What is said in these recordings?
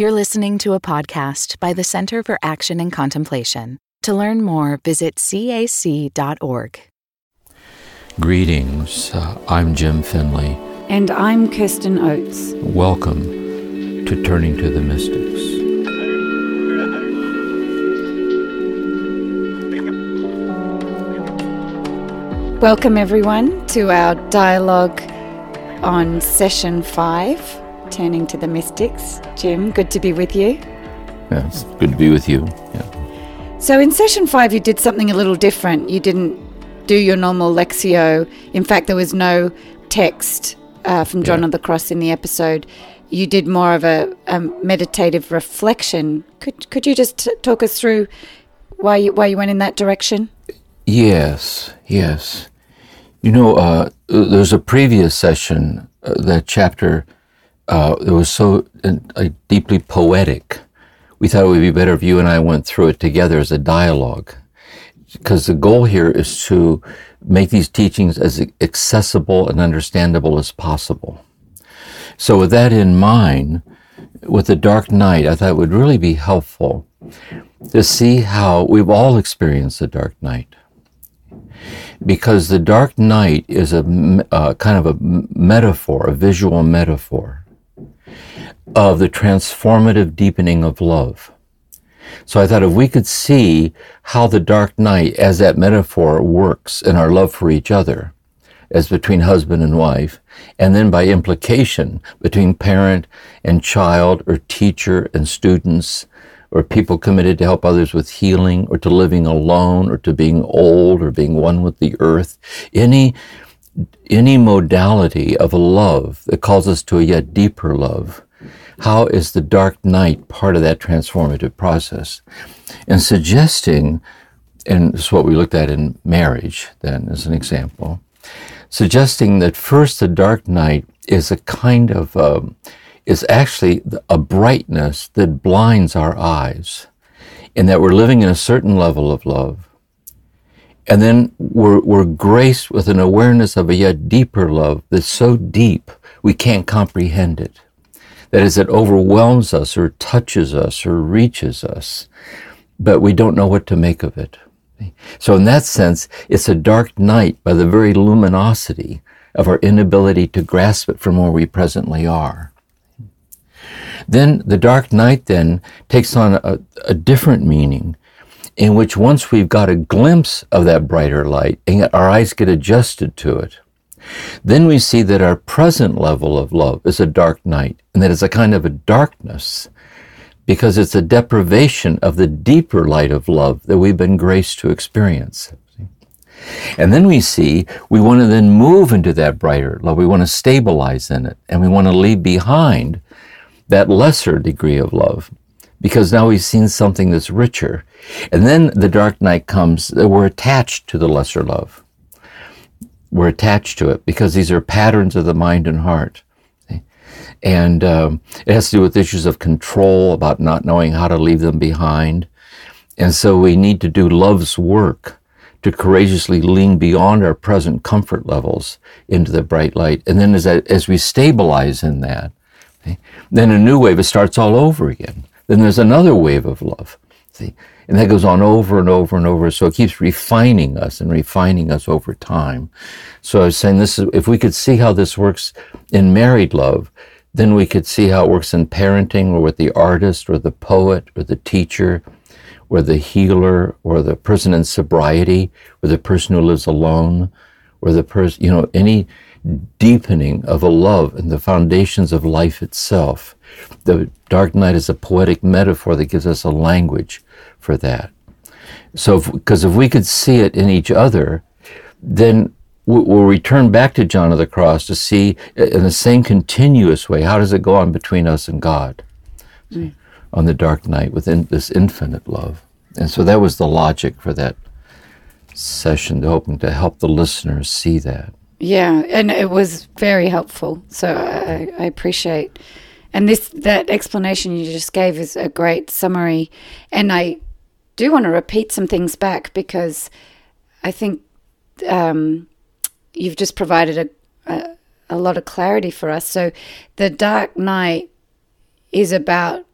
You're listening to a podcast by the Center for Action and Contemplation. To learn more, visit cac.org. Greetings. Uh, I'm Jim Finley. And I'm Kirsten Oates. Welcome to Turning to the Mystics. Welcome, everyone, to our dialogue on session five, Turning to the Mystics. Jim, good to be with you. Yeah, it's good to be with you. Yeah. So, in session five, you did something a little different. You didn't do your normal Lectio. In fact, there was no text uh, from John Yeah. of the Cross in the episode. You did more of a, a meditative reflection. Could could you just t- talk us through why you why you went in that direction? Yes, yes. You know, uh, there's a previous session, uh, that chapter, uh, it was so uh, deeply poetic. We thought it would be better if you and I went through it together as a dialogue. Because the goal here is to make these teachings as accessible and understandable as possible. So, with that in mind, with the dark night, I thought it would really be helpful to see how we've all experienced the dark night because the dark night is a uh, kind of a metaphor, a visual metaphor of the transformative deepening of love. So I thought if we could see how the dark night, as that metaphor, works in our love for each other, as between husband and wife, and then by implication between parent and child, or teacher and students, or people committed to help others with healing, or to living alone, or to being old, or being one with the earth, any any modality of a love that calls us to a yet deeper love. How is the dark night part of that transformative process? And suggesting, and this is what we looked at in marriage, then, as an example, suggesting that first the dark night is a kind of, um, is actually a brightness that blinds our eyes, and that we're living in a certain level of love. And then we're, we're graced with an awareness of a yet deeper love that's so deep we can't comprehend it. That is, it overwhelms us or touches us or reaches us, but we don't know what to make of it. So, in that sense, it's a dark night by the very luminosity of our inability to grasp it from where we presently are. Then the dark night then takes on a, a different meaning in which once we've got a glimpse of that brighter light and our eyes get adjusted to it, then we see that our present level of love is a dark night and that it's a kind of a darkness because it's a deprivation of the deeper light of love that we've been graced to experience. And then we see we want to then move into that brighter love. We want to stabilize in it and we want to leave behind that lesser degree of love because now we've seen something that's richer. And then the dark night comes that we're attached to the lesser love. We're attached to it because these are patterns of the mind and heart. And um, it has to do with issues of control, about not knowing how to leave them behind. And so we need to do love's work to courageously lean beyond our present comfort levels into the bright light. And then as, as we stabilize in that, okay, then a new wave, starts all over again. Then there's another wave of love. See? And that goes on over and over and over. So it keeps refining us and refining us over time. So I was saying this is, if we could see how this works in married love, then we could see how it works in parenting or with the artist or the poet or the teacher or the healer or the person in sobriety or the person who lives alone or the person, you know, any deepening of a love and the foundations of life itself. The dark night is a poetic metaphor that gives us a language for that. So, because if, if we could see it in each other, then we- we'll return back to John of the Cross to see in the same continuous way how does it go on between us and God See, on the dark night within this infinite love. And so that was the logic for that session, hoping to help the listeners see that. Yeah, and it was very helpful. So I, I appreciate. And this that explanation you just gave is a great summary. And I do want to repeat some things back because I think um, you've just provided a, a a lot of clarity for us. So the dark night is about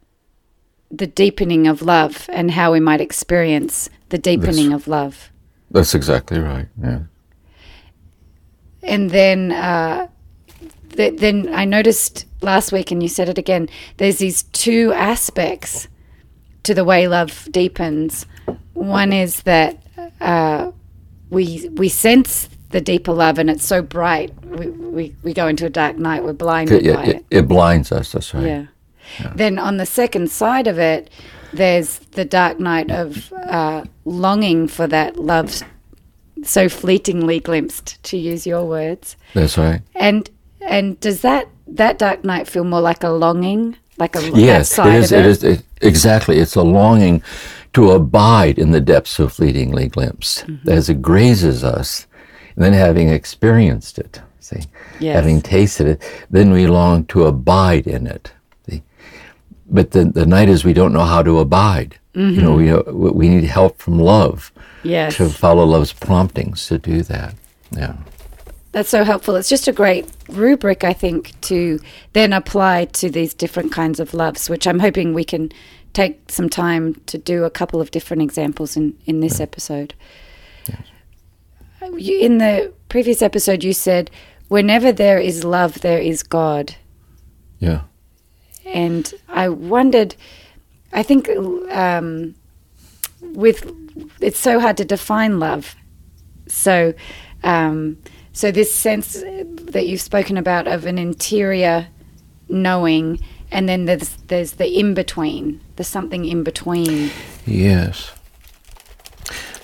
the deepening of love and how we might experience the deepening Yes. of love. That's exactly right. Yeah. And then, uh, th- then I noticed last week, and you said it again. There's these two aspects to the way love deepens. One is that uh, we we sense the deeper love, and it's so bright. We we, we go into a dark night. We're blinded It, by it, it. it blinds us. That's right. Yeah. Then on the second side of it, there's the dark night of uh, longing for that love so fleetingly glimpsed, to use your words. That's right. And and does that that dark night feel more like a longing, like a Yes, it is. It is it, exactly. It's a longing to abide in the depths of fleetingly glimpsed, Mm-hmm. as it grazes us, and then having experienced it, see, Yes. having tasted it, then we long to abide in it. See? But the the night is we don't know how to abide. You know, Mm-hmm. we we need help from love Yes, to follow love's promptings to do that. Yeah. That's so helpful. It's just a great rubric, I think, to then apply to these different kinds of loves, which I'm hoping we can take some time to do a couple of different examples in in this episode. You, in the previous episode, you said, "Whenever there is love, there is God." Yeah. and I wondered. I think um, with it's so hard to define love. So, um, so this sense that you've spoken about of an interior knowing, and then there's there's the in between. There's something in between. Yes.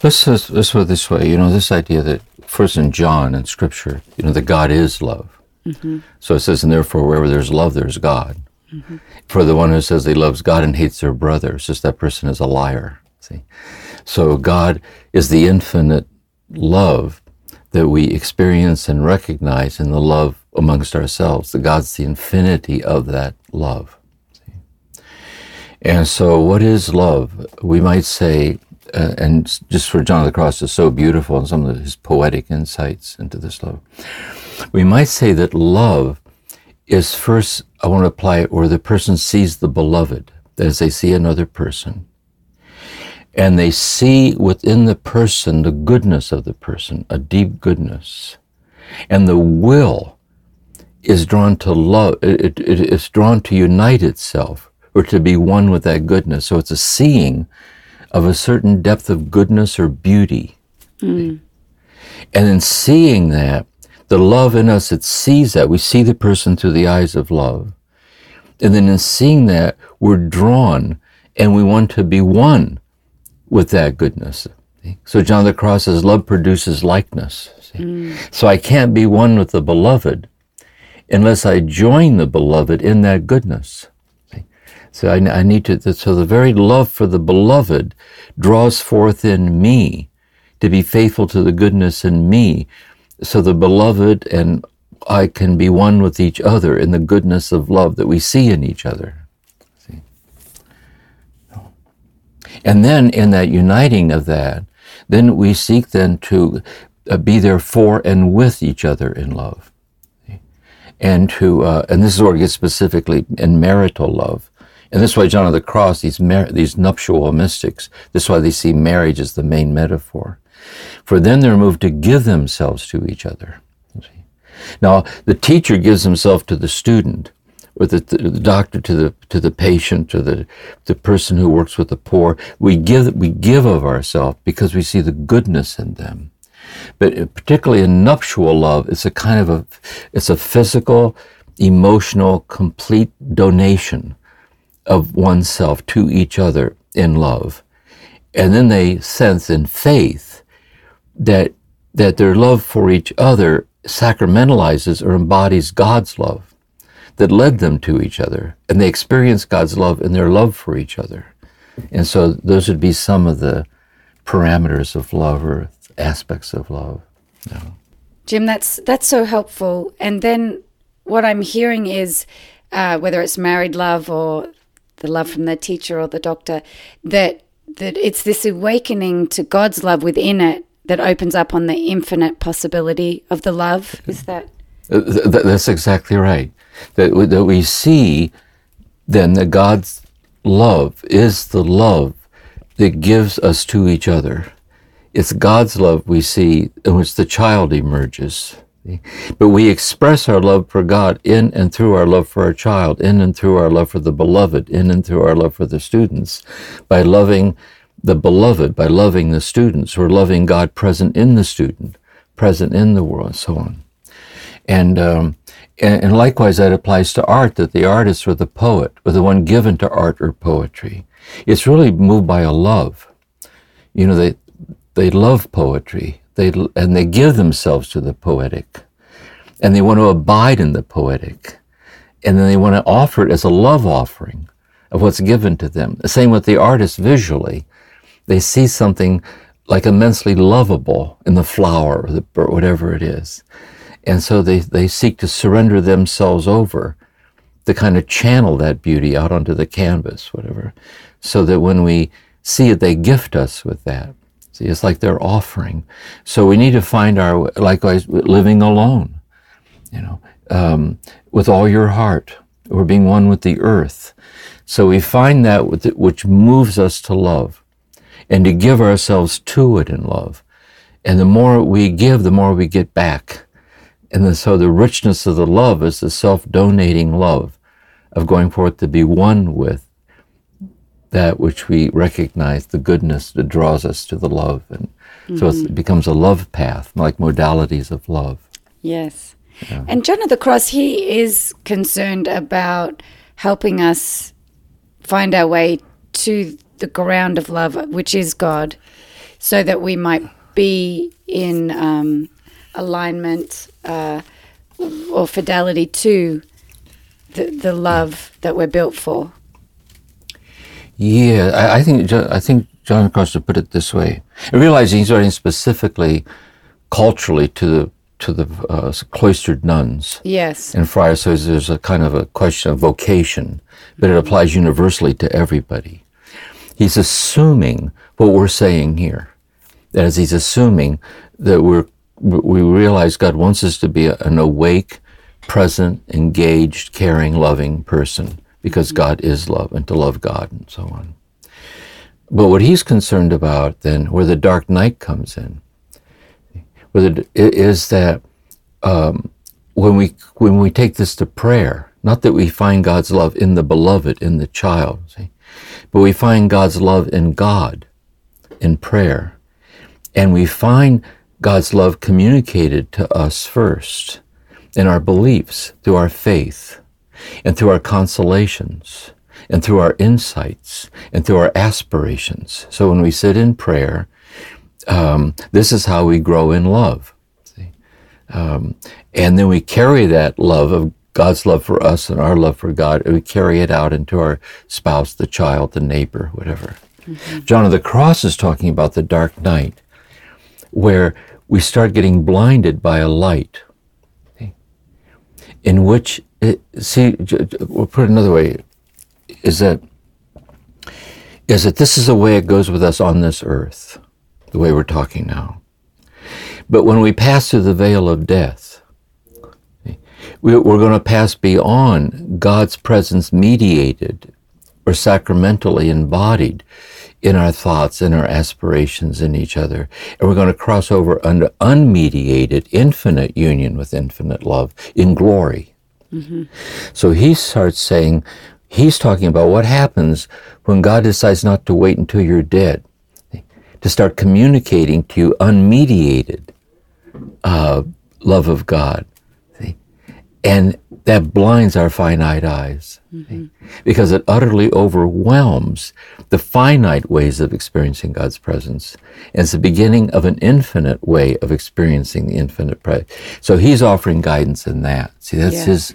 Let's let's put it this way. You know, this idea that first in John in Scripture, you know, that God is love. Mm-hmm. So it says, and therefore, wherever there's love, there's God. Mm-hmm. For the one who says he loves God and hates their brother, it's just that person is a liar. See, so God is the infinite love that we experience and recognize in the love amongst ourselves. That God's the infinity of that love. And so, what is love? We might say, uh, and just for John of the Cross is so beautiful and some of his poetic insights into this love. We might say that love is first, I want to apply it where the person sees the beloved, as they see another person. And they see within the person the goodness of the person, a deep goodness. And the will is drawn to love, it, it, it- it's drawn to unite itself or to be one with that goodness. So it's a seeing of a certain depth of goodness or beauty. Mm. And in seeing that, the love in us, it sees that. We see the person through the eyes of love. And then in seeing that, we're drawn and we want to be one with that goodness. See? So John of the Cross says, love produces likeness. See? Mm. So I can't be one with the beloved unless I join the beloved in that goodness. See? So I, I need to, so the very love for the beloved draws forth in me to be faithful to the goodness in me. So the beloved and I can be one with each other in the goodness of love that we see in each other. See? And then in that uniting of that, then we seek then to uh, be there for and with each other in love. And to, uh, and this is where it gets specifically in marital love. And this is why John of the Cross, these, mar- these nuptial mystics, this is why they see marriage as the main metaphor. For then they're moved to give themselves to each other. Now, the teacher gives himself to the student, or the, the doctor to the to the patient, or the the person who works with the poor. We give we give of ourselves because we see the goodness in them. But uh, particularly in nuptial love, it's a kind of a it's a physical, emotional, complete donation of oneself to each other in love. And then they sense in faith that that their love for each other sacramentalizes or embodies God's love that led them to each other. And they experience God's love in their love for each other. And so those would be some of the parameters of love or aspects of love. Jim, that's that's so helpful. And then what I'm hearing is uh, whether it's married love or the love from the teacher or the doctor, that that it's this awakening to God's love within it that opens up on the infinite possibility of the love. Is that Uh, th- th- that's exactly right. That, that we see then that God's love is the love that gives us to each other. It's God's love we see in which the child emerges. But we express our love for God in and through our love for our child, in and through our love for the beloved, in and through our love for the students, by loving the beloved, by loving the students, We're loving God present in the student, present in the world, and so on. And, um, and, likewise, that applies to art, that the artist or the poet, or the one given to art or poetry, it's really moved by a love. You know, they, they love poetry they, and they give themselves to the poetic. And they want to abide in the poetic. And then they want to offer it as a love offering of what's given to them. The same with the artist visually. They see something like immensely lovable in the flower or, the, or whatever it is. And so they, they seek to surrender themselves over to kind of channel that beauty out onto the canvas, whatever, so that when we see it, they gift us with that. See, it's like they're offering. So we need to find our, likewise, living alone, you know, um, with all your heart, or being one with the earth. So we find that which moves us to love and to give ourselves to it in love. And the more we give, the more we get back. And then, so the richness of the love is the self donating love of going forth to be one with that which we recognize, the goodness that draws us to the love. And mm-hmm. so it becomes a love path, like modalities of love. Yes. Yeah. And John of the Cross, he is concerned about helping us find our way to the ground of love, which is God, so that we might be in um, alignment uh, or fidelity to the, the love that we're built for. Yeah, I, I think I think John Costa put it this way. I realize he's writing specifically, culturally to the to the uh, cloistered nuns. Yes. And Friar says there's a kind of a question of vocation, but it applies universally to everybody. He's assuming what we're saying here. That is, he's assuming that we're we realize God wants us to be an awake, present, engaged, caring, loving person because mm-hmm. God is love and to love God and so on. But what he's concerned about then, where the dark night comes in, is that um, when we when we take this to prayer, not that we find God's love in the beloved, in the child, see, but we find God's love in God, in prayer, and we find God's love communicated to us first in our beliefs, through our faith, and through our consolations, and through our insights, and through our aspirations. So when we sit in prayer, um, this is how we grow in love. Um, and then we carry that love of God's love for us and our love for God, and we carry it out into our spouse, the child, the neighbor, whatever. Mm-hmm. John of the Cross is talking about the dark night, where we start getting blinded by a light in which, it, see, we'll put it another way, is that is that this is the way it goes with us on this earth, the way we're talking now. But when we pass through the veil of death, we're going to pass beyond God's presence mediated or sacramentally embodied in our thoughts, in our aspirations, in each other. And we're going to cross over under unmediated, infinite union with infinite love in glory. Mm-hmm. So he starts saying, he's talking about what happens when God decides not to wait until you're dead, to start communicating to you unmediated uh, love of God. See? And that blinds our finite eyes mm-hmm. because it utterly overwhelms the finite ways of experiencing God's presence. And it's the beginning of an infinite way of experiencing the infinite presence. So he's offering guidance in that. See, that's yeah. his,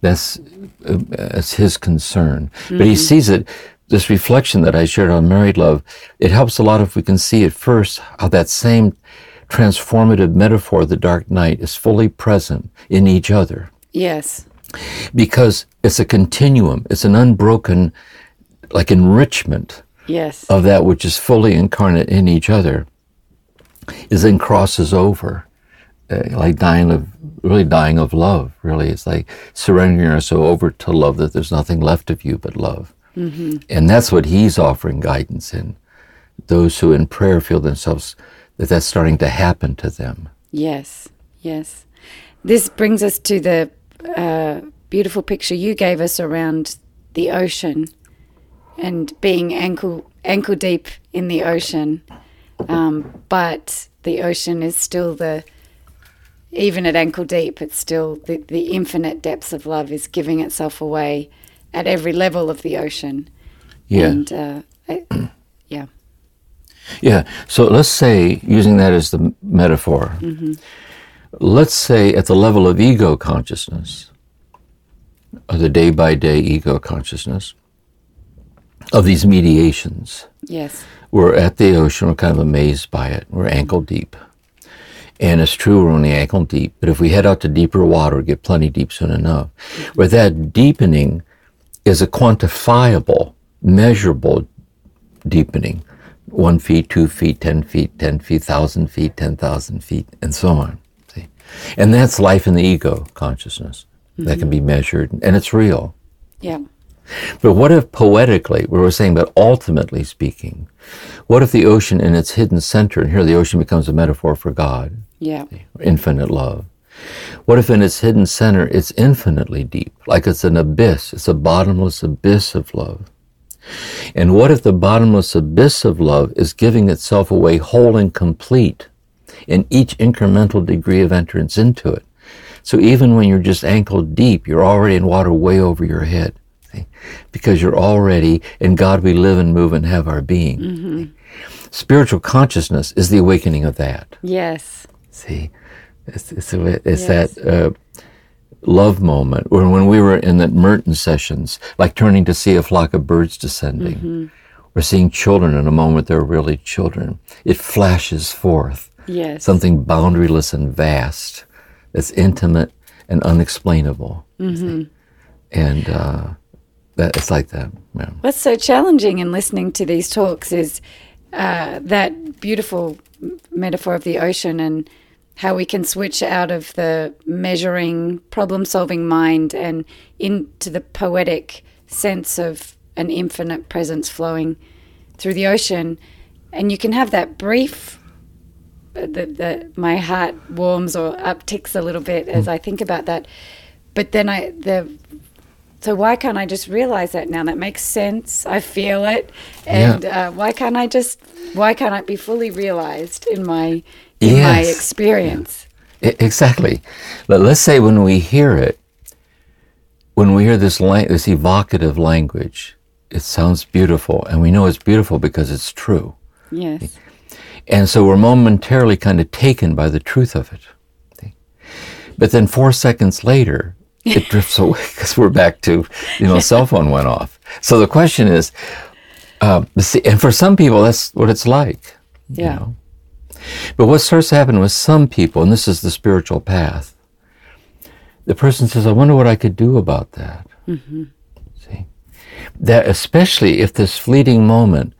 that's, uh, that's his concern. Mm-hmm. But he mm-hmm. sees it, this reflection that I shared on married love, it helps a lot if we can see at first how that same transformative metaphor the dark night is fully present in each other. Yes. Because it's a continuum, it's an unbroken, like enrichment yes. of that which is fully incarnate in each other, is then crosses over. Uh, like dying of really dying of love really it's like surrendering yourself over to love that there's nothing left of you but love And that's what he's offering guidance in. Those who in prayer feel themselves that that's starting to happen to them. Yes, yes. This brings us to the uh, beautiful picture you gave us around the ocean and being ankle ankle deep in the ocean, um, but the ocean is still the even at ankle deep, it's still the, the infinite depths of love is giving itself away at every level of the ocean. Yeah. And uh, I, yeah. Yeah. So let's say, using that as the metaphor, let's say at the level of ego consciousness, of the day by day ego consciousness, of these mediations, Yes. we're at the ocean, we're kind of amazed by it, we're ankle deep. And it's true, we're only ankle deep, but if we head out to deeper water, get plenty deep soon enough, where that deepening is a quantifiable, measurable deepening one feet, two feet, ten feet, ten feet, thousand feet, ten thousand feet, and so on. And that's life in the ego consciousness that can be mm-hmm. measured, and it's real. Yeah. But what if poetically, we were saying, but ultimately speaking, what if the ocean in its hidden center, and here the ocean becomes a metaphor for God, Yeah. infinite love. What if in its hidden center it's infinitely deep, like it's an abyss, it's a bottomless abyss of love? And what if the bottomless abyss of love is giving itself away whole and complete in each incremental degree of entrance into it? So even when you're just ankle deep, you're already in water way over your head. see? Because you're already in God we live and move and have our being. Spiritual consciousness is the awakening of that. Yes. See, it's, it's, it's Yes. that uh, love moment or when we were in the Merton sessions, like turning to see a flock of birds descending, or seeing children in a moment they're really children. It flashes forth Yes. something boundaryless and vast that's intimate and unexplainable. And uh, that it's like that. Yeah. What's so challenging in listening to these talks is uh, that beautiful metaphor of the ocean and how we can switch out of the measuring, problem solving mind and into the poetic sense of an infinite presence flowing through the ocean. And you can have that brief, the, the, my heart warms or upticks a little bit as I think about that. But then I, the so why can't I just realize that now? That makes sense. I feel it, and uh, why can't I just? Why can't it be fully realized in my in my Yes. experience? I- E, exactly. But let's say when we hear it, when we hear this lang- this evocative language, it sounds beautiful, and we know it's beautiful because it's true. Yes. And so we're momentarily kind of taken by the truth of it. See? But then four seconds later, it drifts away because we're back to, you know, cell phone went off. So the question is, uh, see, and for some people, that's what it's like. you Yeah. know. But what starts to happen with some people, and this is the spiritual path, the person says, I wonder what I could do about that. See? That especially if this fleeting moment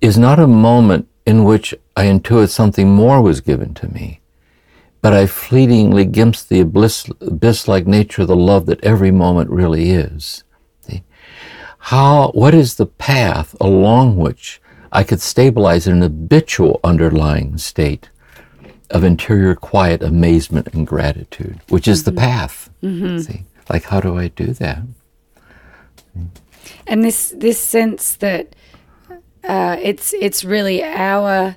is not a moment in which I intuit something more was given to me, but I fleetingly glimpse the abyss, abyss-like nature of the love that every moment really is. See? How, what is the path along which I could stabilize an habitual underlying state of interior quiet amazement and gratitude, which is the mm-hmm. path? Mm-hmm. See? Like, how do I do that? and this this sense that uh, it's it's really our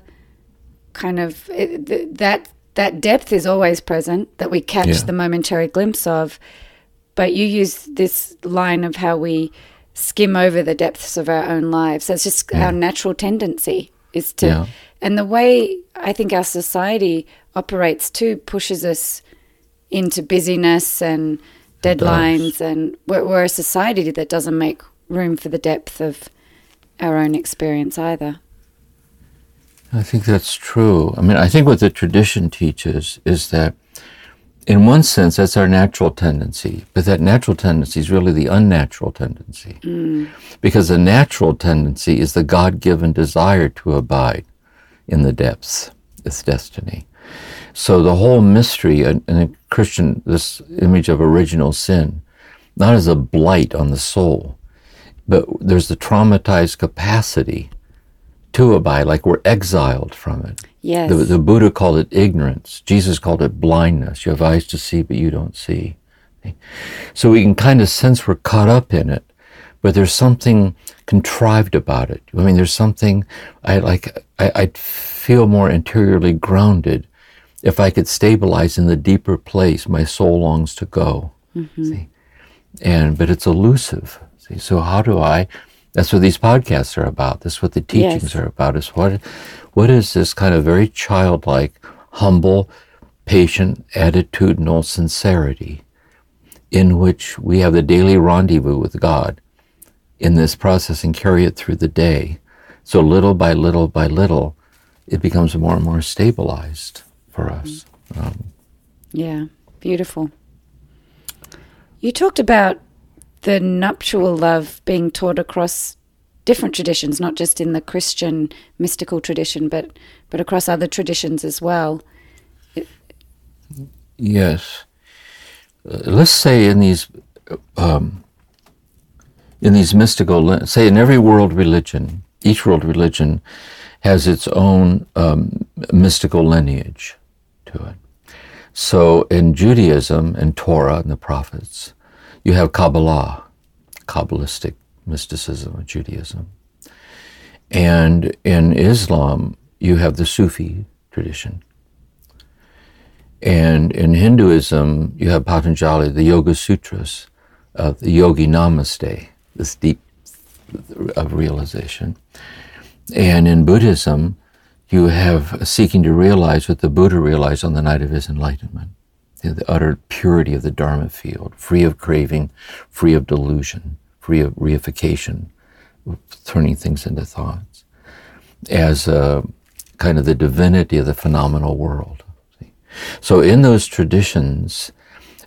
kind of it, th- that that depth is always present that we catch Yeah. the momentary glimpse of but you use this line of how we skim over the depths of our own lives that's just our natural tendency is to Yeah. and the way i think our society operates too pushes us into busyness and deadlines and we're, we're a society that doesn't make room for the depth of our own experience either I think that's true. I mean, I think what the tradition teaches is that, in one sense, that's our natural tendency, but that natural tendency is really the unnatural tendency. Mm. Because the natural tendency is the God given desire to abide in the depths, it's destiny. So the whole mystery in in a Christian, this image of original sin, not as a blight on the soul, but there's the traumatized capacity to abide, like we're exiled from it. Yes. The, the Buddha called it ignorance. Jesus called it blindness. You have eyes to see, but you don't see. So we can kind of sense we're caught up in it, but there's something contrived about it. I mean, there's something I like. I, I'd feel more interiorly grounded if I could stabilize in the deeper place my soul longs to go. Mm-hmm. See, and but it's elusive. See, so how do I? That's what these podcasts are about. That's what the teachings Yes. are about. Is what, what is this kind of very childlike, humble, patient, attitudinal sincerity, in which we have the daily rendezvous with God, in this process and carry it through the day. So little by little by little, it becomes more and more stabilized for us. Um, Yeah, beautiful. You talked about the nuptial love being taught across different traditions, not just in the Christian mystical tradition, but but across other traditions as well. Yes. Uh, let's say in these um, in these mystical, say in every world religion, each world religion has its own um, mystical lineage to it. So in Judaism and Torah and the prophets, you have Kabbalah, Kabbalistic mysticism of Judaism. And in Islam, you have the Sufi tradition. And in Hinduism, you have Patanjali, the Yoga Sutras, uh, the Yogi Namaste, this deep of realization. And in Buddhism, you have seeking to realize what the Buddha realized on the night of his enlightenment the, the utter purity of the Dharma field, free of craving, free of delusion, free of reification, turning things into thoughts, as uh, kind of the divinity of the phenomenal world. So, in those traditions,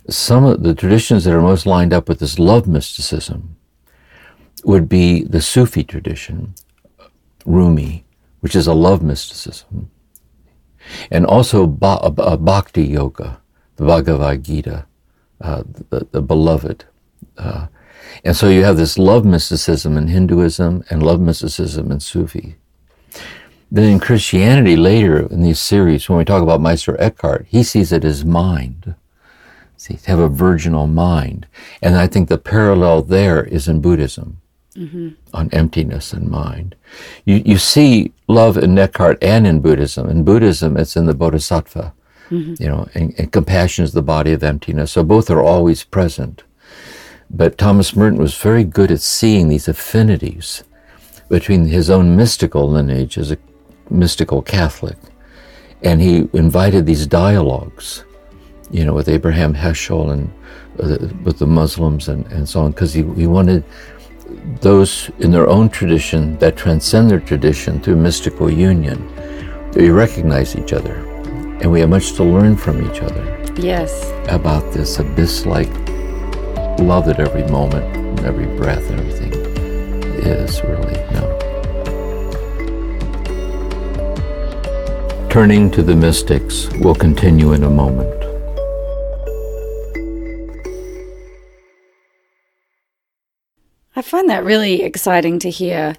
some of the traditions that are most lined up with this love mysticism would be the Sufi tradition, Rumi, which is a love mysticism, and also uh, Bhakti Yoga, the Bhagavad Gita, uh, the, the beloved. Uh, and so you have this love mysticism in Hinduism and love mysticism in Sufi. Then in Christianity, later in these series, when we talk about Meister Eckhart, he sees it as mind. See, to have a virginal mind. And I think the parallel there is in Buddhism on emptiness and mind. You, you see love in Eckhart and in Buddhism. In Buddhism, it's in the Bodhisattva, you know, and, and compassion is the body of emptiness. So both are always present. But Thomas Merton was very good at seeing these affinities between his own mystical lineage as a mystical Catholic. And he invited these dialogues, you know, with Abraham Heschel and uh, with the Muslims and, and so on, because he, he wanted those in their own tradition that transcend their tradition through mystical union. We recognize each other, and we have much to learn from each other Yes. about this abyss like love at every moment and every breath and everything is really no. Turning to the mystics will continue in a moment. I find that really exciting to hear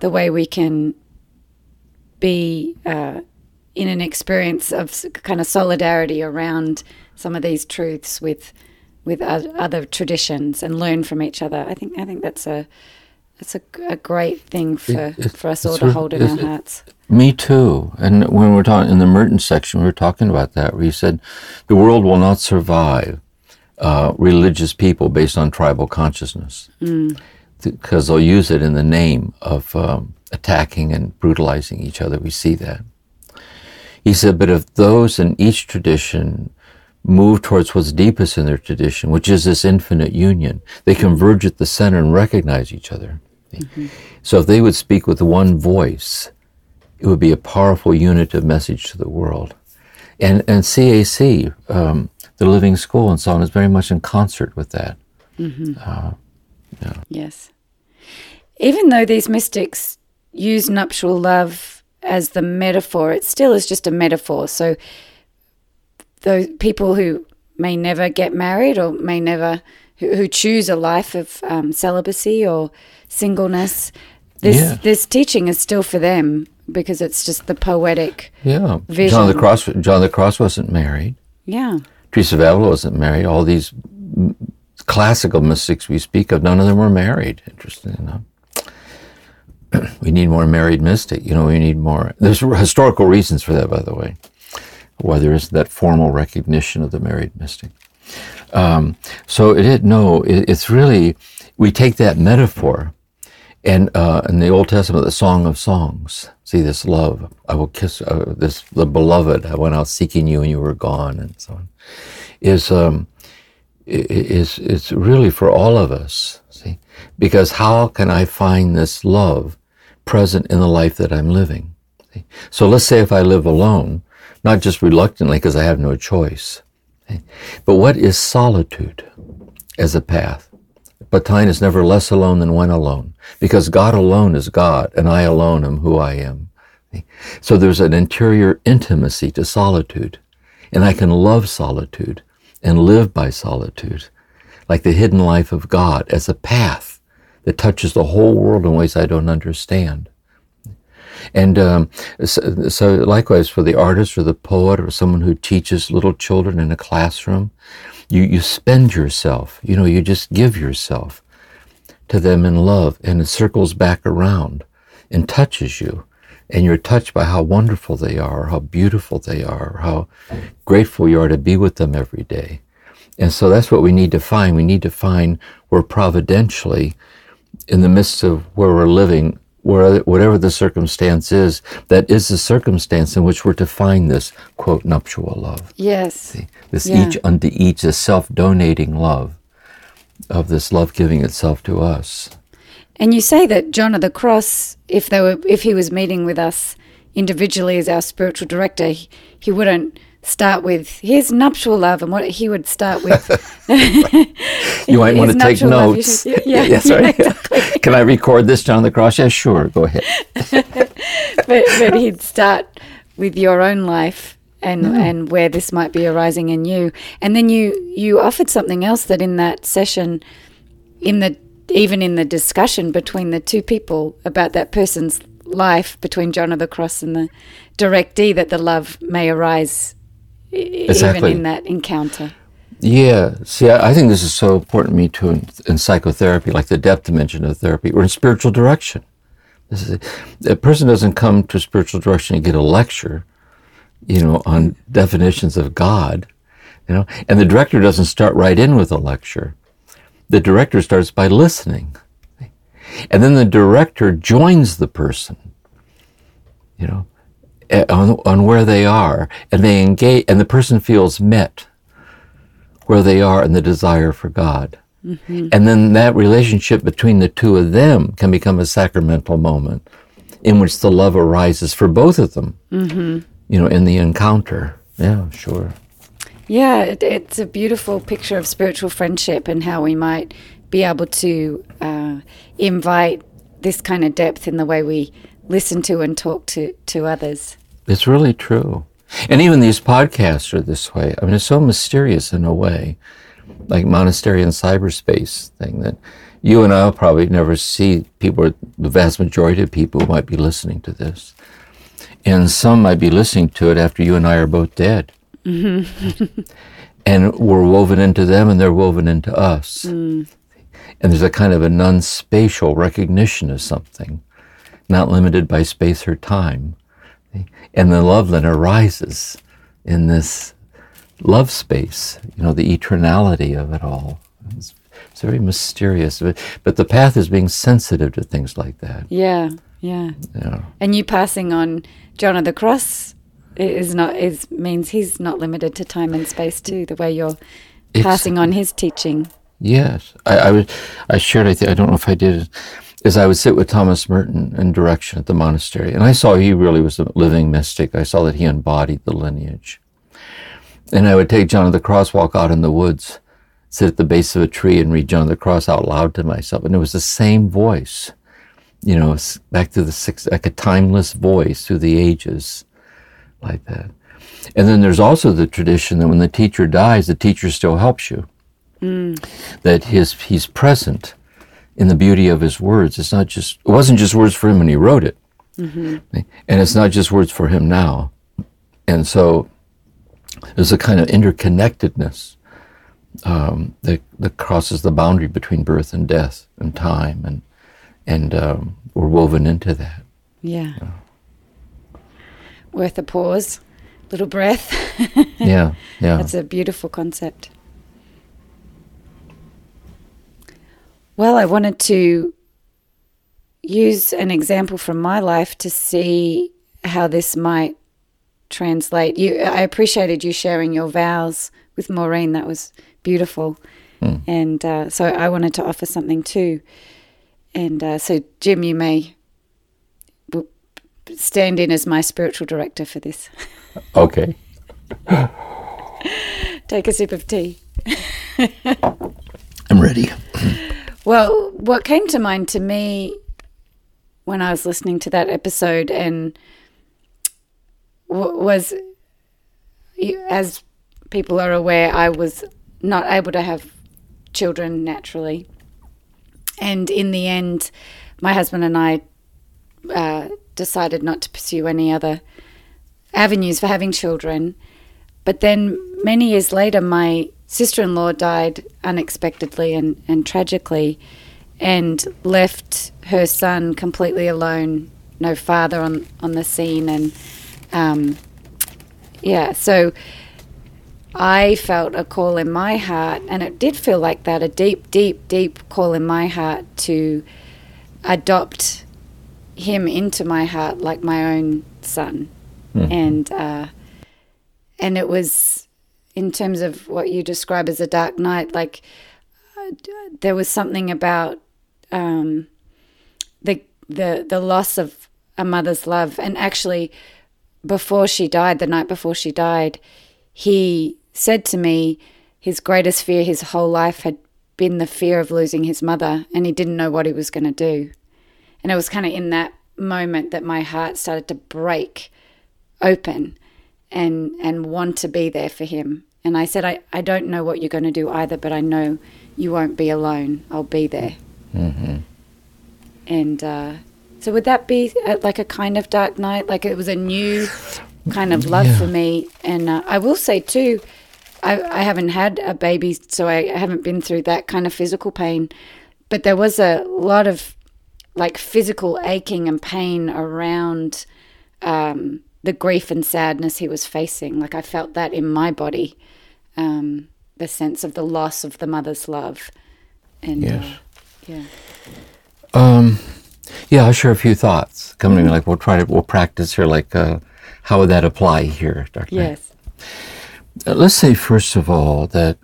the way we can be uh, in an experience of kind of solidarity around some of these truths with with other traditions and learn from each other. I think I think that's a that's a, a great thing for, it- for us all to hold in our hearts. Me too. And when we're talking in the Merton section, we were talking about that, where he said the world will not survive uh, religious people based on tribal consciousness because they'll use it in the name of um, attacking and brutalizing each other. We see that. He said, but if those in each tradition move towards what's deepest in their tradition, which is this infinite union, they converge at the center and recognize each other. Mm-hmm. So if they would speak with one voice, it would be a powerful unit of message to the world. And, and CAC, um, the Living School and so on, is very much in concert with that. Mm-hmm. Uh, yes. Even though these mystics use nuptial love as the metaphor, it still is just a metaphor. So those people who may never get married or may never who, who choose a life of um, celibacy or singleness. This Yeah. this teaching is still for them because it's just the poetic. Yeah. Vision. John the Cross. John the Cross wasn't married. Yeah. Teresa of Avila wasn't married. All these classical mystics we speak of, none of them were married. Interesting enough. we need more married mystic. You know, we need more. There's historical reasons for that, by the way, why there isn't that formal recognition of the married mystic. Um, so it is no. It, it's really we take that metaphor, and uh, in the Old Testament, the Song of Songs. See this love. I will kiss uh, this the beloved. I went out seeking you, and you were gone, and so on. Is um, is it's really for all of us. See, because how can I find this love present in the life that I'm living? So let's say if I live alone, not just reluctantly because I have no choice, but what is solitude as a path? Batain is never less alone than when alone, because God alone is God, and I alone am who I am. So there's an interior intimacy to solitude, and I can love solitude and live by solitude, like the hidden life of God as a path that touches the whole world in ways I don't understand. And um, so, so, likewise, for the artist or the poet or someone who teaches little children in a classroom, you, you spend yourself, you know, you just give yourself to them in love, and it circles back around and touches you. And you're touched by how wonderful they are, how beautiful they are, how grateful you are to be with them every day. And so that's what we need to find. We need to find where providentially, in the midst of where we're living, where whatever the circumstance is, that is the circumstance in which we're to find this quote nuptial love. Yes. This Yeah. each unto each, this self-donating love of this love giving itself to us. And you say that John of the Cross, if they were, if he was meeting with us individually as our spiritual director, he, he wouldn't start with his nuptial love, and what he would start with. You might want to take nuptial love, you notes. should- yeah, yeah, right. exactly. Can I record this, John of the Cross? Yeah, sure. Go ahead. but, but he'd start with your own life and and where this might be arising in you and then you you offered something else that in that session in the even in the discussion between the two people about that person's life between John of the Cross and the directee that the love may arise Exactly. even in that encounter Yeah. See, I, I think this is so important to me too in, in psychotherapy, like the depth dimension of therapy, or in spiritual direction. This is a, a person doesn't come to spiritual direction and get a lecture, you know, on definitions of God, you know, and the director doesn't start right in with a lecture. The director starts by listening, and then the director joins the person, you know, Eh, on, on where they are, and they engage, and the person feels met where they are in the desire for God. Mm-hmm. And then that relationship between the two of them can become a sacramental moment in which the love arises for both of them, mm-hmm. you know, in the encounter. Yeah, sure. Yeah, it, it's a beautiful picture of spiritual friendship and how we might be able to uh, invite this kind of depth in the way we listen to and talk to, to others. It's really true. And even these podcasts are this way. I mean, it's so mysterious in a way, like monastery and cyberspace thing that you and I'll probably never see people, the vast majority of people who might be listening to this. And some might be listening to it after you and I are both dead. Mm-hmm. and we're woven into them and they're woven into us. Mm. And there's a kind of a non spatial recognition of something, not limited by space or time. And the love then arises in this love space, you know, the eternality of it all. It's, it's very mysterious. But, but the path is being sensitive to things like that. Yeah, yeah. Know. And you passing on John of the Cross is not is means he's not limited to time and space too. The way you're It's- passing on his teaching. Yes, I, I was. I shared. I, think, I don't know if I did. Is I would sit with Thomas Merton in direction at the monastery, and I saw he really was a living mystic. I saw that he embodied the lineage. And I would take John of the Cross, walk out in the woods, sit at the base of a tree, and read John of the Cross out loud to myself, and it was the same voice, you know, back to the six, like a timeless voice through the ages, like that. And then there's also the tradition that when the teacher dies, the teacher still helps you mm. That his he's present in the beauty of his words. It's not just it wasn't just words for him when he wrote it, and it's not just words for him now. And so there's a kind of interconnectedness um, that that crosses the boundary between birth and death and time, and and um, we're woven into that. Yeah. Worth a pause, little breath. Yeah, yeah. That's a beautiful concept. Well, I wanted to use an example from my life to see how this might translate. You, I appreciated you sharing your vows with Maureen. That was beautiful, and uh, so I wanted to offer something too. And uh, so, Jim, you may stand in as my spiritual director for this. Okay. Take a sip of tea. I'm ready. Well, what came to mind to me when I was listening to that episode and was, as people are aware, I was not able to have children naturally. And in the end, my husband and I uh, decided not to pursue any other avenues for having children. But then many years later, my sister in law died unexpectedly and, and tragically and left her son completely alone, no father on, on the scene. And um, yeah, so I felt a call in my heart, and it did feel like that a deep, deep, deep call in my heart to adopt him into my heart like my own son. And uh, and it was in terms of what you describe as a dark night like uh, there was something about um, the the the loss of a mother's love. And actually before she died the night before she died he said to me his greatest fear his whole life had been the fear of losing his mother and he didn't know what he was going to do. And it was kind of in that moment that my heart started to break open and and want to be there for him. And I said, I, I don't know what you're going to do either, but I know you won't be alone. I'll be there. And uh, so, would that be uh like a kind of dark night? Like it was a new kind of love for me. And uh, I will say, too, I, I haven't had a baby, so I haven't been through that kind of physical pain. But there was a lot of like physical aching and pain around um, the grief and sadness he was facing. Like I felt that in my body, um, the sense of the loss of the mother's love. And Yes. uh, yeah, Um, yeah, I'll share a few thoughts. Coming to me. like we'll try to we'll practice here. Like, uh, how would that apply here, Dr. Yes, Uh, let's say first of all that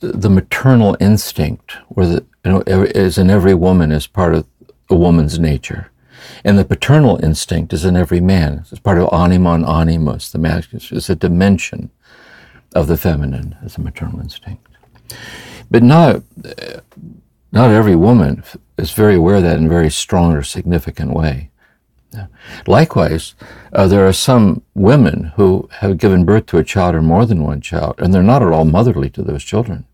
the maternal instinct, or the you know, is in every woman, is part of a woman's nature, and the paternal instinct is in every man. It's part of animon animus, the masculine. It's a dimension of the feminine as a maternal instinct, but not not every woman is very aware of that in a very strong or significant way. Likewise, uh, there are some women who have given birth to a child or more than one child, and they're not at all motherly to those children.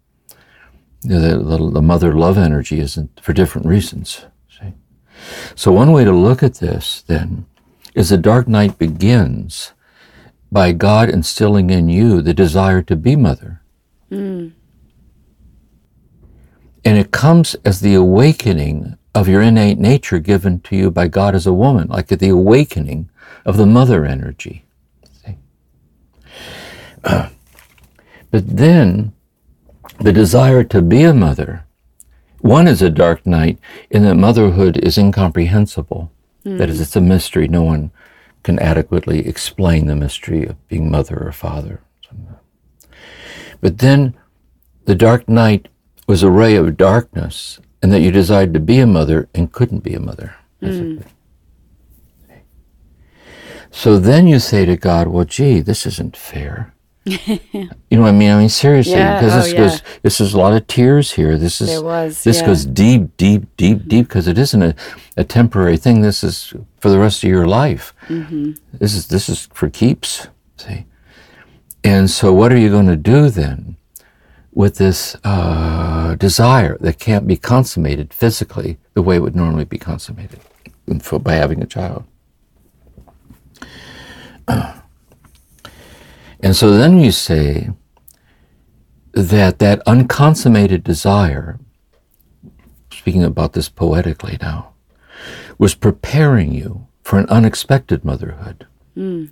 The, the, the mother love energy isn't for different reasons. So, one way to look at this then is the dark night begins by God instilling in you the desire to be mother. And it comes as the awakening of your innate nature given to you by God as a woman, like the awakening of the mother energy. Uh, but then the desire to be a mother, one is a dark night in that motherhood is incomprehensible. That is, hmm. it's a mystery. No one can adequately explain the mystery of being mother or father. But then the dark night was a ray of darkness, and that you desired to be a mother and couldn't be a mother. Hmm. basically. So then you say to God, "Well, gee, this isn't fair." you know what I mean? I mean seriously, Yeah, because oh, this yeah. goes. This is a lot of tears here. This is was, this yeah. goes deep, deep, deep, deep because it isn't a, a temporary thing. This is for the rest of your life. Mm-hmm. This is this is for keeps. See, and so what are you going to do then? with this uh, desire that can't be consummated physically the way it would normally be consummated for, by having a child. And so then you say that that unconsummated desire, speaking about this poetically now, was preparing you for an unexpected motherhood mm.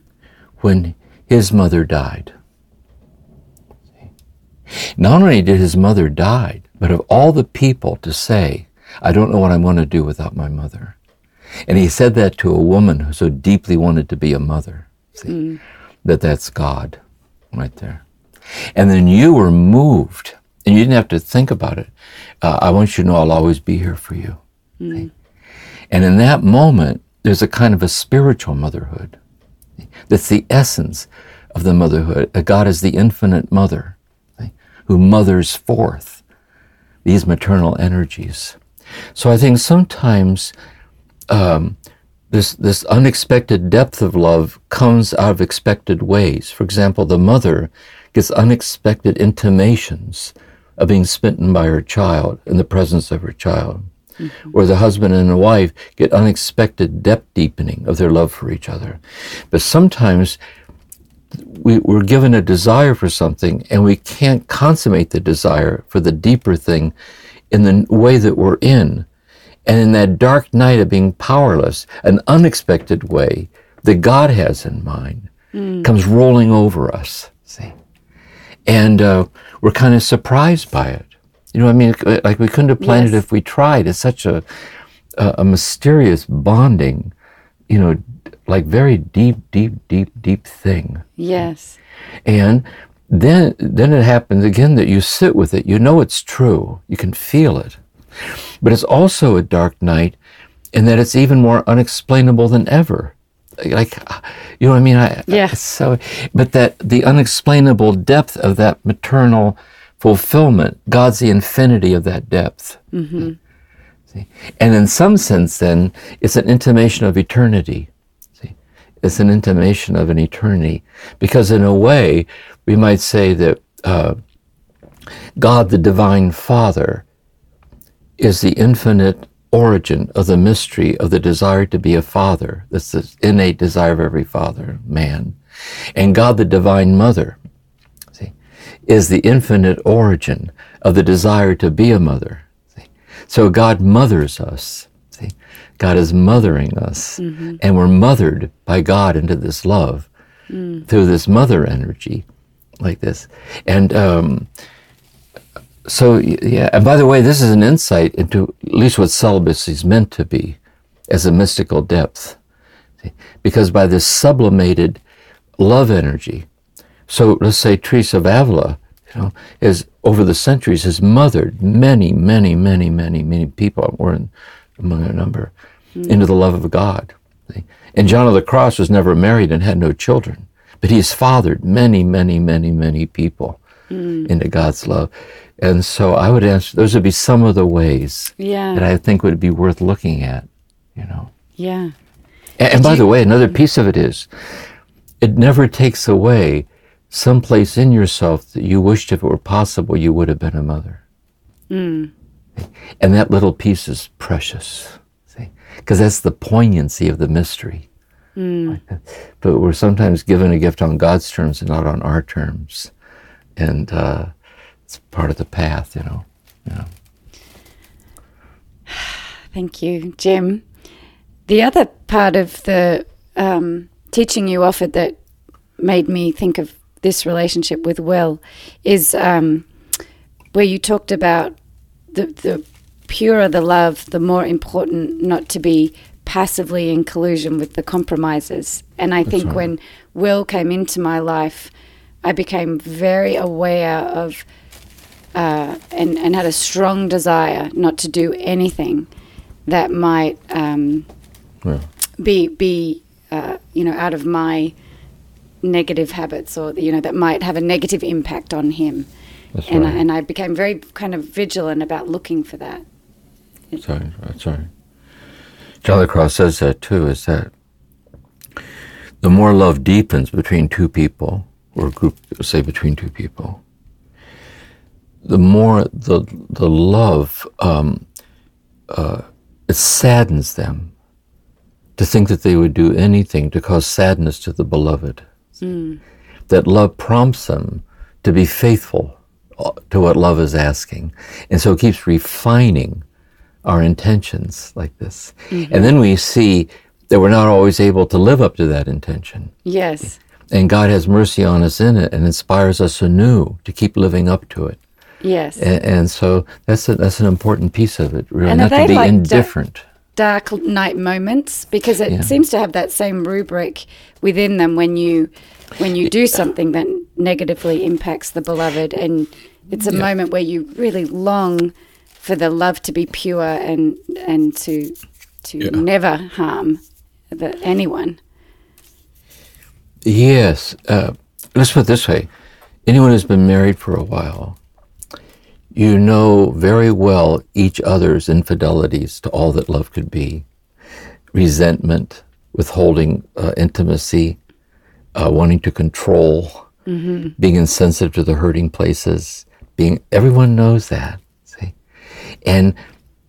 when his mother died. Not only did his mother die, but of all the people to say, I don't know what I'm going to do without my mother. And he said that to a woman who so deeply wanted to be a mother. See, mm. That that's God right there. And then you were moved, and you didn't have to think about it. Uh, I want you to know I'll always be here for you. Mm. And in that moment, there's a kind of a spiritual motherhood. That's the essence of the motherhood. God is the infinite mother who mothers forth these maternal energies. So I think sometimes um, this this unexpected depth of love comes out of expected ways. For example, the mother gets unexpected intimations of being smitten by her child in the presence of her child. Mm-hmm. Or the husband and the wife get unexpected depth deepening of their love for each other. But sometimes we, we're given a desire for something and we can't consummate the desire for the deeper thing in the way that we're in. And in that dark night of being powerless, an unexpected way that God has in mind mm. comes rolling over us. See? And uh, we're kind of surprised by it. You know, I mean, like we couldn't have planned yes. it if we tried. It's such a, a, a mysterious bonding, you know, like very deep, deep, deep, deep thing. Yes. And then then it happens again that you sit with it. You know it's true. You can feel it. But it's also a dark night in that it's even more unexplainable than ever. Like, you know what I mean? I, yeah. So, but that the unexplainable depth of that maternal fulfillment, God's the infinity of that depth. Mm-hmm. See? And in some sense, then, it's an intimation of eternity. See? It's an intimation of an eternity. Because in a way, we might say that uh, God, the divine Father, is the infinite origin of the mystery of the desire to be a father. That's the innate desire of every father, man. And God, the divine mother, see, is the infinite origin of the desire to be a mother. See? So God mothers us. See? God is mothering us, mm-hmm. and we're mothered by God into this love mm. through this mother energy, like this. And um, so yeah, and by the way, this is an insight into at least what celibacy is meant to be, as a mystical depth, because by this sublimated love energy. So let's say Teresa of Avila, you know, is over the centuries has mothered many, many, many, many, many people. We're in, among a number mm. into the love of God. See? And John of the Cross was never married and had no children, but he has fathered many, many, many, many people mm. into God's love. And so I would answer, those would be some of the ways yeah. that I think would be worth looking at, you know. Yeah. And, and by you, the way, another piece of it is, it never takes away some place in yourself that you wished if it were possible you would have been a mother. Mm. And that little piece is precious, see? Because that's the poignancy of the mystery. Mm. But we're sometimes given a gift on God's terms and not on our terms. And, uh, it's part of the path, you know. Yeah. Thank you, Jim. The other part of the um, teaching you offered that made me think of this relationship with Will is um, where you talked about the, the purer the love, the more important not to be passively in collusion with the compromises. And I That's think right. when Will came into my life, I became very aware of uh, and, and had a strong desire not to do anything that might um, yeah. be be uh, you know out of my negative habits or you know that might have a negative impact on him. That's and right. I, and I became very kind of vigilant about looking for that. Sorry, sorry. John the Cross says that too. Is that the more love deepens between two people, or a group, say between two people, the more the the love um, uh, it saddens them to think that they would do anything to cause sadness to the beloved. Mm. That love prompts them to be faithful uh, to what love is asking, and so it keeps refining our intentions like this. Mm-hmm. And then we see that we're not always able to live up to that intention. Yes. And God has mercy on us in it and inspires us anew to keep living up to it. Yes. And, and so that's a, that's an important piece of it, really, and not to be like indifferent. Dark night moments because it yeah. seems to have that same rubric within them when you when you do something that negatively impacts the beloved and it's a yeah. moment where you really long for the love to be pure and and to to yeah. never harm the, anyone. Yes, uh, let's put it this way: anyone who's been married for a while you know very well each other's infidelities to all that love could be resentment, withholding uh, intimacy, uh, wanting to control, mm-hmm. being insensitive to the hurting places. Being everyone knows that, see, and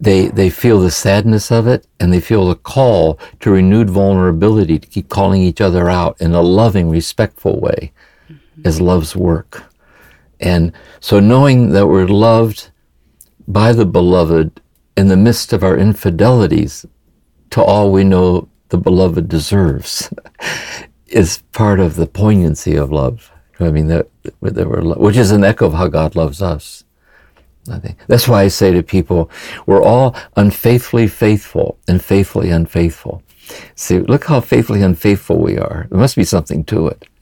they they feel the sadness of it, and they feel the call to renewed vulnerability to keep calling each other out in a loving, respectful way, mm-hmm. as love's work. And so knowing that we're loved by the beloved in the midst of our infidelities to all we know the beloved deserves is part of the poignancy of love. I mean, that, that we're, which is an echo of how God loves us. I think that's why I say to people, we're all unfaithfully faithful and faithfully unfaithful. See, look how faithfully unfaithful we are. There must be something to it.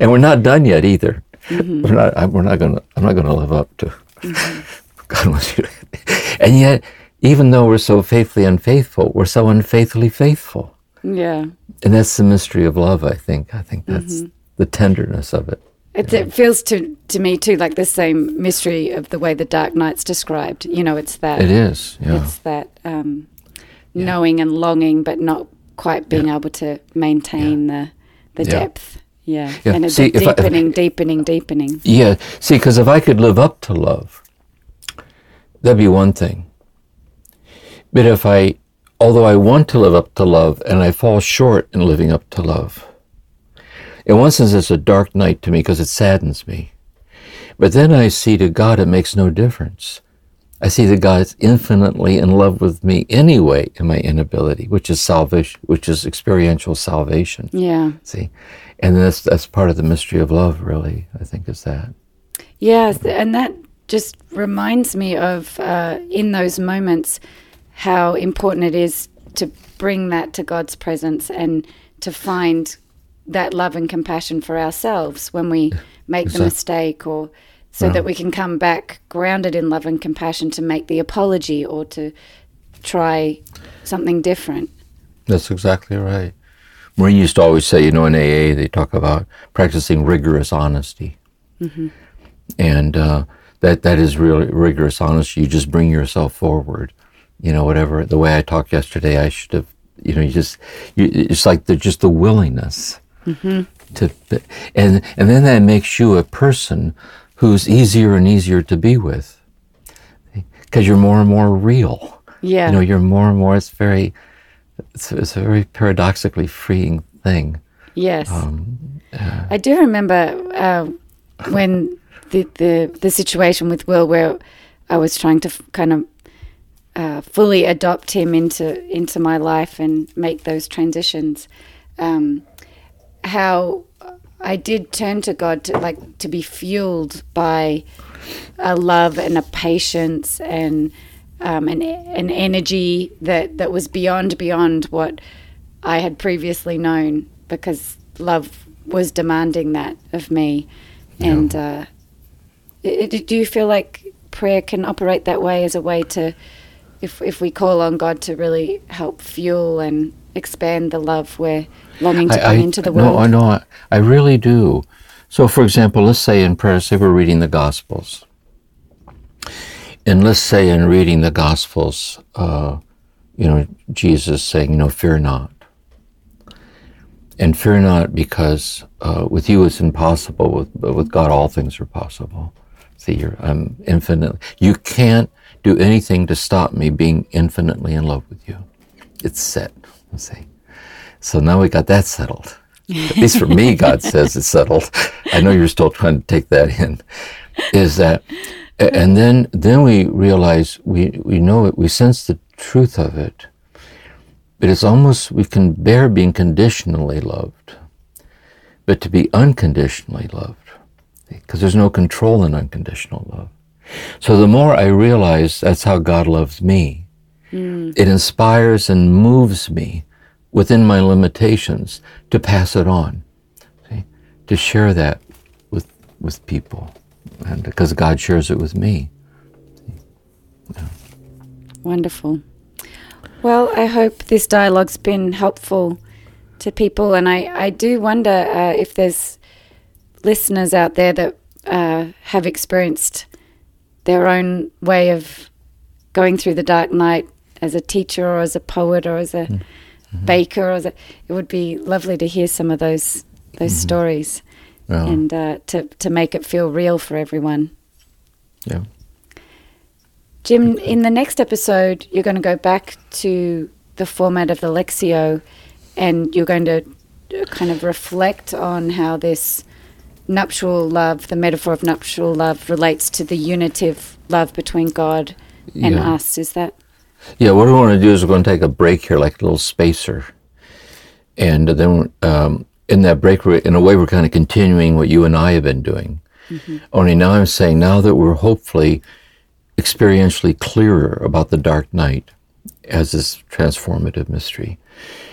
and we're not done yet either. Mm-hmm. We're not. I, we're not going to. I'm not going to live up to. Mm-hmm. God wants you. To, and yet, even though we're so faithfully unfaithful, we're so unfaithfully faithful. Yeah. And that's the mystery of love. I think. I think that's mm-hmm. the tenderness of it. It, it, feels to to me too like the same mystery of the way the Dark Night's described. You know, it's that. It is. Yeah. It's that um, yeah. knowing and longing, but not quite being yeah. able to maintain the the depth. Yeah, and it's See, deepening, I, deepening, deepening. Yeah, see, because if I could live up to love, that'd be one thing. But if I, although I want to live up to love and I fall short in living up to love, in one sense it's a dark night to me because it saddens me. But then I see to God it makes no difference. I see that God is infinitely in love with me anyway in my inability, which is salvation, which is experiential salvation. Yeah. See, and that's that's part of the mystery of love, really. I think is that. Yes, and that just reminds me of uh, in those moments how important it is to bring that to God's presence and to find that love and compassion for ourselves when we make the mistake or so that we can come back grounded in love and compassion to make the apology or to try something different. That's exactly right. Maureen used to always say, you know, in AA, they talk about practicing rigorous honesty. Mm-hmm. And uh, that, that is really rigorous honesty. You just bring yourself forward. You know, whatever, the way I talked yesterday, I should have, you know, you just, you, it's like the, just the willingness mm-hmm. to, and, and then that makes you a person who's easier and easier to be with because you're more and more real. Yeah. You know, you're more and more, it's very, it's, it's a very paradoxically freeing thing. Yes. Um, uh, I do remember uh, when the, the, the situation with Will where I was trying to f- kind of uh, fully adopt him into into my life and make those transitions. Um, how I did turn to God to like to be fueled by a love and a patience and um, an an energy that that was beyond beyond what I had previously known because love was demanding that of me. Yeah. And uh, it, do you feel like prayer can operate that way as a way to, if if we call on God to really help fuel and expand the love we're longing to I, come into the world? No, I know. I, I really do. So, for example, let's say in prayer, say we're reading the Gospels. And let's say in reading the Gospels, uh, you know, Jesus saying, you know, fear not. And fear not because uh, with you it's impossible, with, but with God all things are possible. See, you're, I'm infinitely, you can't do anything to stop me being infinitely in love with you. It's set, see. So now we got that settled. At least for me, God says it's settled. I know you're still trying to take that in. Is that, and then then we realize we we know it. We sense the truth of it. But it's almost we can bear being conditionally loved, but to be unconditionally loved, because there's no control in unconditional love. So the more I realize that's how God loves me, mm. it inspires and moves me within my limitations to pass it on, see? to share that with, with people. And because God shares it with me. Yeah. Wonderful. Well, I hope this dialogue's been helpful to people, and I, I do wonder uh, if there's listeners out there that uh, have experienced their own way of going through the dark night as a teacher or as a poet or as a mm mm-hmm. baker. Or it would be lovely to hear some of those those mm-hmm. stories and uh, to to make it feel real for everyone. Yeah. Jim, in the next episode, you're going to go back to the format of the Lectio, and you're going to kind of reflect on how this nuptial love, the metaphor of nuptial love, relates to the unitive love between God and yeah. us. Is that? Yeah, what we want to do is we're going to take a break here, like a little spacer. And then um, in that break, in a way, we're kind of continuing what you and I have been doing. Mm-hmm. Only now I'm saying, now that we're hopefully experientially clearer about the dark night as this transformative mystery,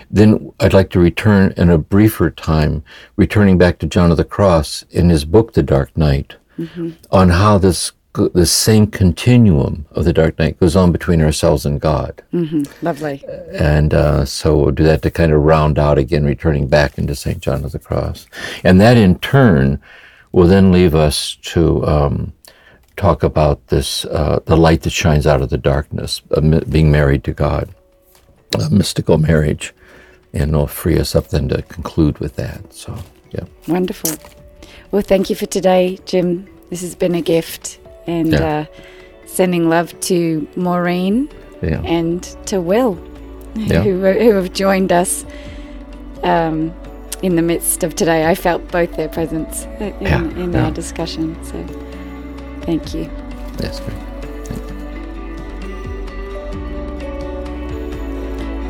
then I'd like to return in a briefer time, returning back to John of the Cross in his book, The Dark Night, mm-hmm. on how this the same continuum of the dark night goes on between ourselves and God. Mm-hmm. Lovely. And uh, so we'll do that to kind of round out again, returning back into St. John of the Cross. And that in turn will then leave us to um, talk about this uh, the light that shines out of the darkness, uh, being married to God, a mystical marriage. And it'll free us up then to conclude with that. So, yeah. Wonderful. Well, thank you for today, Jim. This has been a gift and yeah. uh, sending love to Maureen yeah. and to Will, yeah. who, who have joined us um, in the midst of today. I felt both their presence in, in our discussion. So thank you. That's great.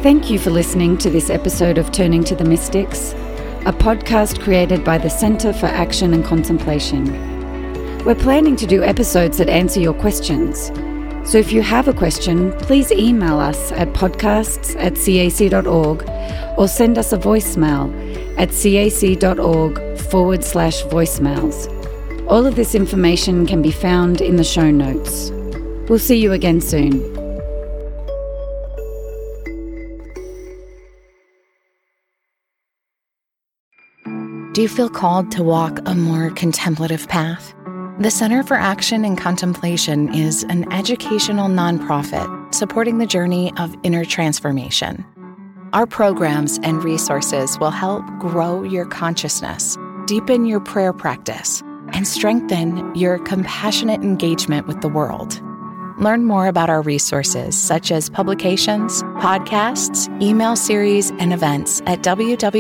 Thank you for listening to this episode of Turning to the Mystics, a podcast created by the Centre for Action and Contemplation. We're planning to do episodes that answer your questions. So if you have a question, please email us at podcasts at cac.org or send us a voicemail at cac.org forward slash voicemails. All of this information can be found in the show notes. We'll see you again soon. Do you feel called to walk a more contemplative path? The Center for Action and Contemplation is an educational nonprofit supporting the journey of inner transformation. Our programs and resources will help grow your consciousness, deepen your prayer practice, and strengthen your compassionate engagement with the world. Learn more about our resources, such as publications, podcasts, email series, and events at www.cac.org.